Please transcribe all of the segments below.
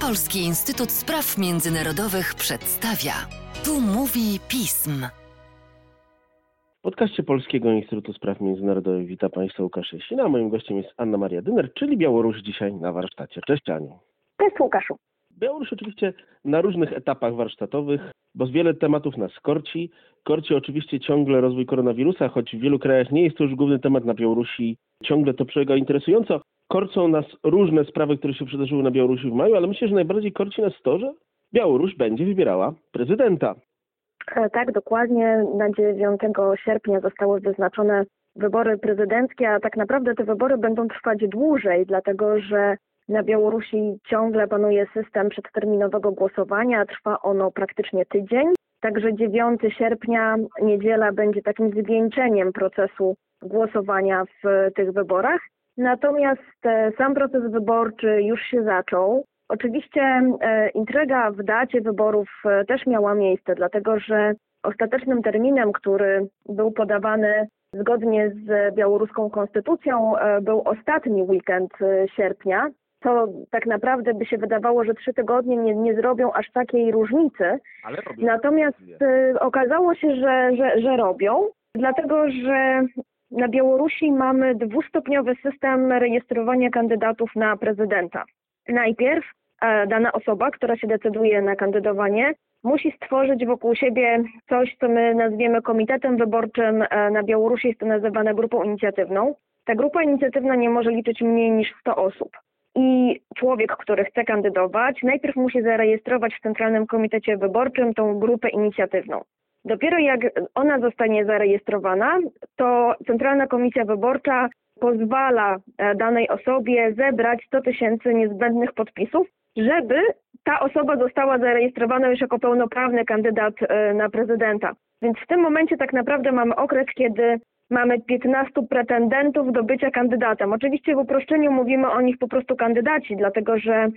Polski Instytut Spraw Międzynarodowych przedstawia. Tu mówi pism. W podcaście Polskiego Instytutu Spraw Międzynarodowych witam Państwa Łukasz Jesina. Moim gościem jest Anna Maria Dyner, czyli Białoruś dzisiaj na warsztacie. Cześć Aniu. Cześć Łukaszu. Białoruś oczywiście na różnych etapach warsztatowych, bo z wiele tematów nas korci. Korci oczywiście ciągle rozwój koronawirusa, choć w wielu krajach nie jest to już główny temat na Białorusi. Ciągle to przebiega interesująco. Korcą nas różne sprawy, które się przydarzyły na Białorusi w maju, ale myślę, że najbardziej korci nas to, że Białoruś będzie wybierała prezydenta. E, tak, dokładnie. Na 9 sierpnia zostały wyznaczone wybory prezydenckie, a tak naprawdę te wybory będą trwać dłużej, dlatego że na Białorusi ciągle panuje system przedterminowego głosowania. Trwa ono praktycznie tydzień. Także 9 sierpnia, niedziela będzie takim zwieńczeniem procesu głosowania w tych wyborach. Natomiast e, sam proces wyborczy już się zaczął. Oczywiście e, intryga w dacie wyborów e, też miała miejsce, dlatego że ostatecznym terminem, który był podawany zgodnie z białoruską konstytucją, był ostatni weekend sierpnia. To tak naprawdę by się wydawało, że trzy tygodnie nie, nie zrobią aż takiej różnicy. Natomiast okazało się, że, że, że robią, dlatego że na Białorusi mamy dwustopniowy system rejestrowania kandydatów na prezydenta. Najpierw e, dana osoba, która się decyduje na kandydowanie, musi stworzyć wokół siebie coś, co my nazwiemy komitetem wyborczym. E, na Białorusi jest to nazywane grupą inicjatywną. Ta grupa inicjatywna nie może liczyć mniej niż 100 osób. I człowiek, który chce kandydować, najpierw musi zarejestrować w Centralnym Komitecie Wyborczym tą grupę inicjatywną. Dopiero jak ona zostanie zarejestrowana, to Centralna Komisja Wyborcza pozwala e, danej osobie zebrać 100 tysięcy niezbędnych podpisów, żeby ta osoba została zarejestrowana już jako pełnoprawny kandydat e, na prezydenta. Więc w tym momencie tak naprawdę mamy okres, kiedy mamy 15 pretendentów do bycia kandydatem. Oczywiście w uproszczeniu mówimy o nich po prostu kandydaci, dlatego że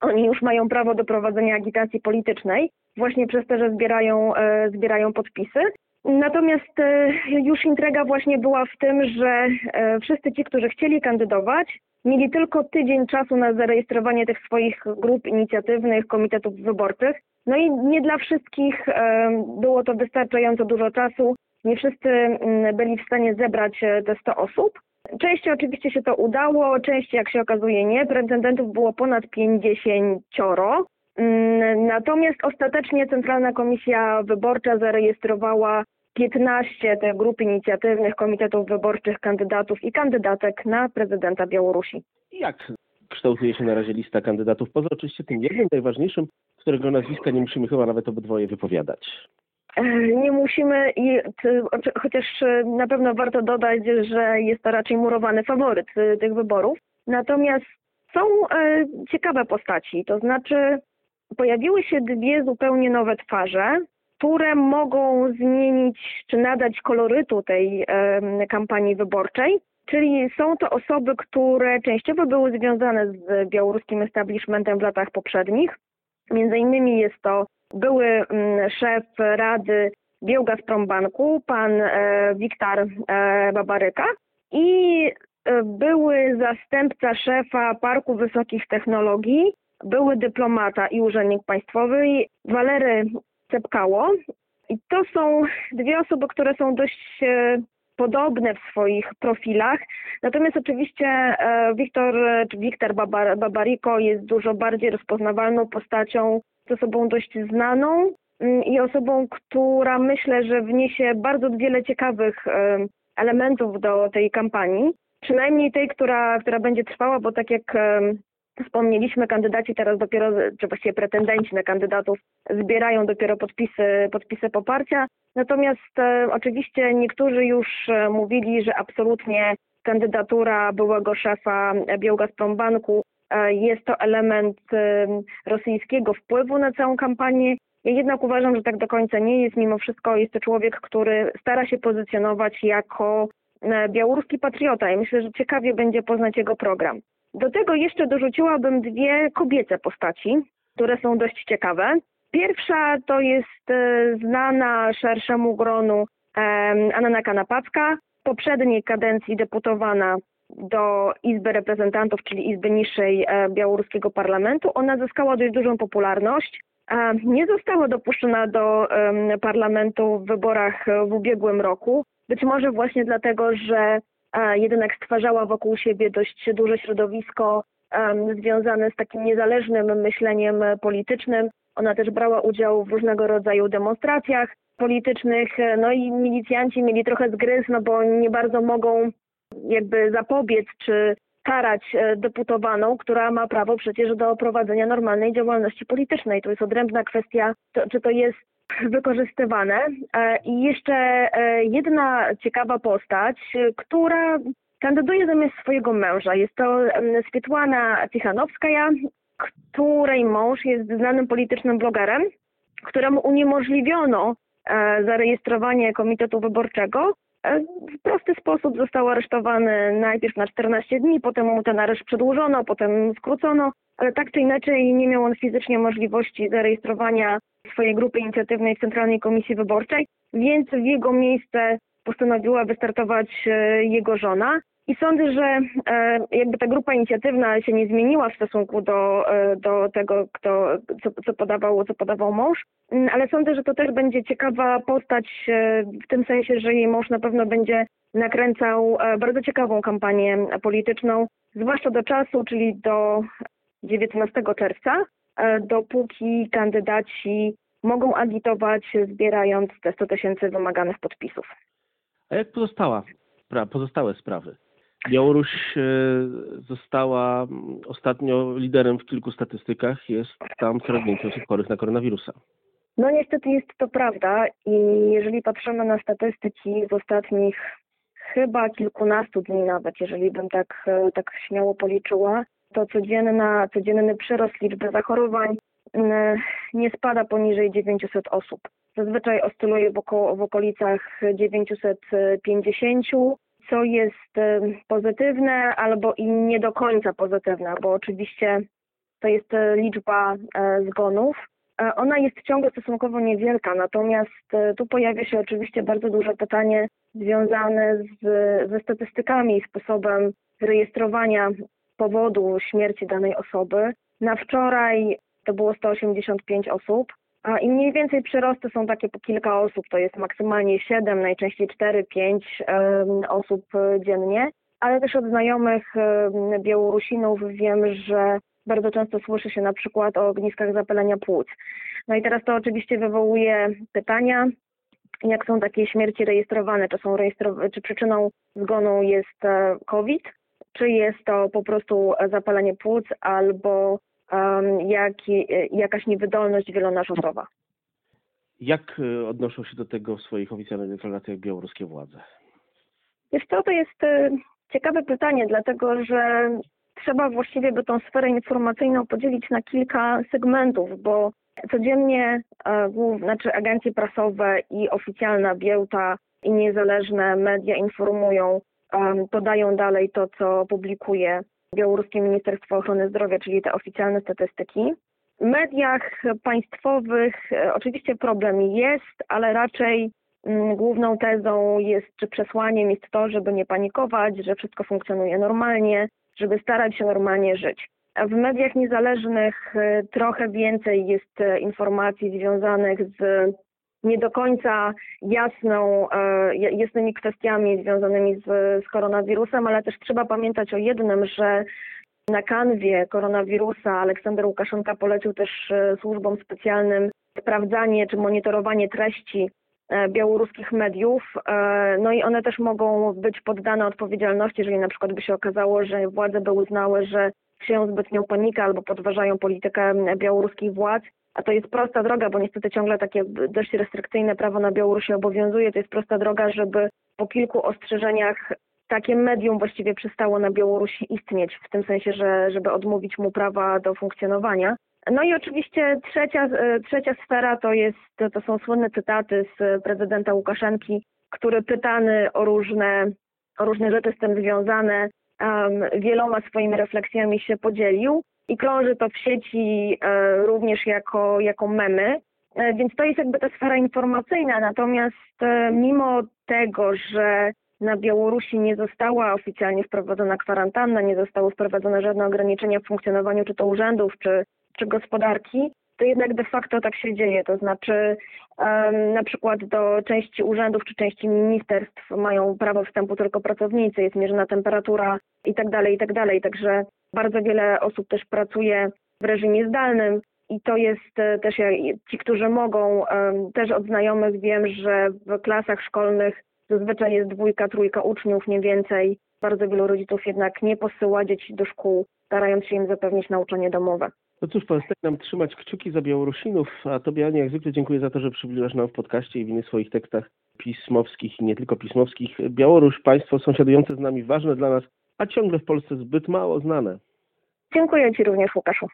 oni już mają prawo do prowadzenia agitacji politycznej, właśnie przez to, że zbierają, e, zbierają podpisy. Natomiast e, już intryga właśnie była w tym, że e, wszyscy ci, którzy chcieli kandydować, mieli tylko tydzień czasu na zarejestrowanie tych swoich grup inicjatywnych, komitetów wyborczych. No i nie dla wszystkich było to wystarczająco dużo czasu. Nie wszyscy mm, byli w stanie zebrać te 100 osób. Części oczywiście się to udało, części jak się okazuje nie. Pretendentów było ponad 50. Mm, natomiast ostatecznie Centralna Komisja Wyborcza zarejestrowała 15 tych grup inicjatywnych komitetów wyborczych kandydatów i kandydatek na prezydenta Białorusi. Jak kształtuje się na razie lista kandydatów, poza oczywiście tym jednym najważniejszym, którego nazwiska nie musimy chyba nawet obydwoje wypowiadać? E, nie musimy, chociaż e, na pewno warto dodać, że jest to raczej murowany faworyt e, tych wyborów. Natomiast są ciekawe postaci, to znaczy pojawiły się dwie zupełnie nowe twarze, które mogą zmienić czy nadać kolorytu tej kampanii wyborczej. Czyli są to osoby, które częściowo były związane z białoruskim establishmentem w latach poprzednich. Między innymi jest to były mm, szef Rady Biogazprombanku, pan e, Wiktor e, Babaryka i e, były zastępca szefa Parku Wysokich Technologii, były dyplomata i urzędnik państwowy Walery Cepkało. I to są dwie osoby, które są dość podobne w swoich profilach. Natomiast oczywiście Wiktor, Wiktor Babariko jest dużo bardziej rozpoznawalną postacią osobą dość znaną mm, i osobą, która myślę, że wniesie bardzo wiele ciekawych elementów do tej kampanii. Przynajmniej tej, która, która będzie trwała, bo tak jak wspomnieliśmy, kandydaci teraz dopiero, czy właściwie pretendenci na kandydatów zbierają dopiero podpisy, podpisy poparcia. Natomiast e, oczywiście niektórzy już e, mówili, że absolutnie kandydatura byłego szefa Białgazprombanku E, jest to element rosyjskiego wpływu na całą kampanię. Ja jednak uważam, że tak do końca nie jest. Mimo wszystko jest to człowiek, który stara się pozycjonować jako e, białoruski patriota i myślę, że ciekawie będzie poznać jego program. Do tego jeszcze dorzuciłabym dwie kobiece postaci, które są dość ciekawe. Pierwsza to jest e, znana szerszemu gronu Anna Kanapacka, w poprzedniej kadencji deputowana do Izby Reprezentantów, czyli Izby Niższej e, białoruskiego parlamentu. Ona zyskała dość dużą popularność. E, Nie została dopuszczona do parlamentu w wyborach w ubiegłym roku. Być może właśnie dlatego, że e, jednak stwarzała wokół siebie dość duże środowisko związane z takim niezależnym myśleniem politycznym. Ona też brała udział w różnego rodzaju demonstracjach politycznych, no i milicjanci mieli trochę zgryz, no bo nie bardzo mogą jakby zapobiec czy karać e, deputowaną, która ma prawo przecież do prowadzenia normalnej działalności politycznej. To jest odrębna kwestia, to, czy to jest wykorzystywane. E, I jeszcze e, jedna ciekawa postać, która kandyduje zamiast swojego męża. Jest to Swietłana Tichanowskaja, której mąż jest znanym politycznym blogerem, któremu uniemożliwiono e, zarejestrowanie komitetu wyborczego. E, W prosty sposób został aresztowany najpierw na 14 dni, potem mu ten areszt przedłużono, potem skrócono, ale tak czy inaczej nie miał on fizycznie możliwości zarejestrowania swojej grupy inicjatywnej w Centralnej Komisji Wyborczej, więc w jego miejsce postanowiła wystartować e, jego żona. I sądzę, że e, jakby ta grupa inicjatywna się nie zmieniła w stosunku do, e, do tego, kto, co, co, podawał, co podawał mąż, Mm, ale sądzę, że to też będzie ciekawa postać e, w tym sensie, że jej mąż na pewno będzie nakręcał bardzo ciekawą kampanię polityczną, zwłaszcza do czasu, czyli do 19 czerwca, dopóki kandydaci mogą agitować, zbierając te 100 tysięcy wymaganych podpisów. A jak pozostała, pozostałe sprawy? Białoruś e, została ostatnio liderem w kilku statystykach. Jest tam coraz więcej osób chorych na koronawirusa. No niestety jest to prawda i jeżeli patrzymy na statystyki z ostatnich chyba kilkunastu dni nawet, jeżeli bym tak, e, tak śmiało policzyła, to codzienna, codzienny przyrost liczby zachorowań mm, nie spada poniżej 900 osób. Zazwyczaj oscyluje w, w okolicach 950, co jest pozytywne albo i nie do końca pozytywne, bo oczywiście to jest e, liczba e, zgonów. E, Ona jest ciągle stosunkowo niewielka, natomiast tu pojawia się oczywiście bardzo duże pytanie związane z, ze statystykami i sposobem rejestrowania powodu śmierci danej osoby. Na wczoraj to było 185 osób, a i mniej więcej przyrosty są takie po kilka osób, to jest maksymalnie 7, najczęściej 4-5 osób e, dziennie, ale też od znajomych Białorusinów wiem, że bardzo często słyszy się na przykład o ogniskach zapalenia płuc. No i teraz to oczywiście wywołuje pytania, jak są takie śmierci rejestrowane, czy, są rejestrow- czy przyczyną zgonu jest e, COVID, czy jest to po prostu e, zapalenie płuc albo jaki, e, jakaś niewydolność wielonarządowa. Jak e, odnoszą się do tego w swoich oficjalnych deklaracjach białoruskie władze? Wiesz co, to jest e, ciekawe pytanie, dlatego że trzeba właściwie by tą sferę informacyjną podzielić na kilka segmentów, bo codziennie e, głów- znaczy agencje prasowe i oficjalna Biełta i niezależne media informują, podają dalej to, co publikuje Białoruskie Ministerstwo Ochrony Zdrowia, czyli te oficjalne statystyki. W mediach państwowych e, oczywiście problem jest, ale raczej mm, główną tezą jest, czy przesłaniem jest to, żeby nie panikować, że wszystko funkcjonuje normalnie, żeby starać się normalnie żyć. W mediach niezależnych e, trochę więcej jest e, informacji związanych z nie do końca jasną, e, ja- jasnymi kwestiami związanymi z, z koronawirusem, ale też trzeba pamiętać o jednym, że na kanwie koronawirusa Aleksander Łukaszenka polecił też e, służbom specjalnym sprawdzanie czy monitorowanie treści e, białoruskich mediów. No i one też mogą być poddane odpowiedzialności, jeżeli na przykład by się okazało, że władze by uznały, że sieją zbytnią panikę albo podważają politykę białoruskich władz. A to jest prosta droga, bo niestety ciągle takie dość restrykcyjne prawo na Białorusi obowiązuje. To jest prosta droga, żeby po kilku ostrzeżeniach takie medium właściwie przestało na Białorusi istnieć, w tym sensie, że żeby odmówić mu prawa do funkcjonowania. No i oczywiście trzecia, e, trzecia sfera to jest, to są słynne cytaty z prezydenta Łukaszenki, który pytany o różne, o różne rzeczy z tym związane, um, wieloma swoimi refleksjami się podzielił i krąży to w sieci e, również jako, jako memy. E, Więc to jest jakby ta sfera informacyjna, natomiast e, mimo tego, że na Białorusi nie została oficjalnie wprowadzona kwarantanna, nie zostały wprowadzone żadne ograniczenia w funkcjonowaniu czy to urzędów, czy, czy gospodarki, to jednak de facto tak się dzieje. To znaczy um, na przykład do części urzędów czy części ministerstw mają prawo wstępu tylko pracownicy, jest mierzona temperatura i tak dalej, i tak. Także bardzo wiele osób też pracuje w reżimie zdalnym. I to jest e, też ci, którzy mogą, em, też od znajomych wiem, że w klasach szkolnych zazwyczaj jest dwójka, trójka uczniów, nie więcej. Bardzo wielu rodziców jednak nie posyła dzieci do szkół, starając się im zapewnić nauczanie domowe. No cóż, pozostaje nam trzymać kciuki za Białorusinów, a Tobie Ania jak zwykle dziękuję za to, że przybliżasz nam w podcaście i w innych swoich tekstach pismowskich i nie tylko pismowskich. Białoruś, państwo sąsiadujące z nami, ważne dla nas, a ciągle w Polsce zbyt mało znane. Dziękuję Ci również, Łukaszu.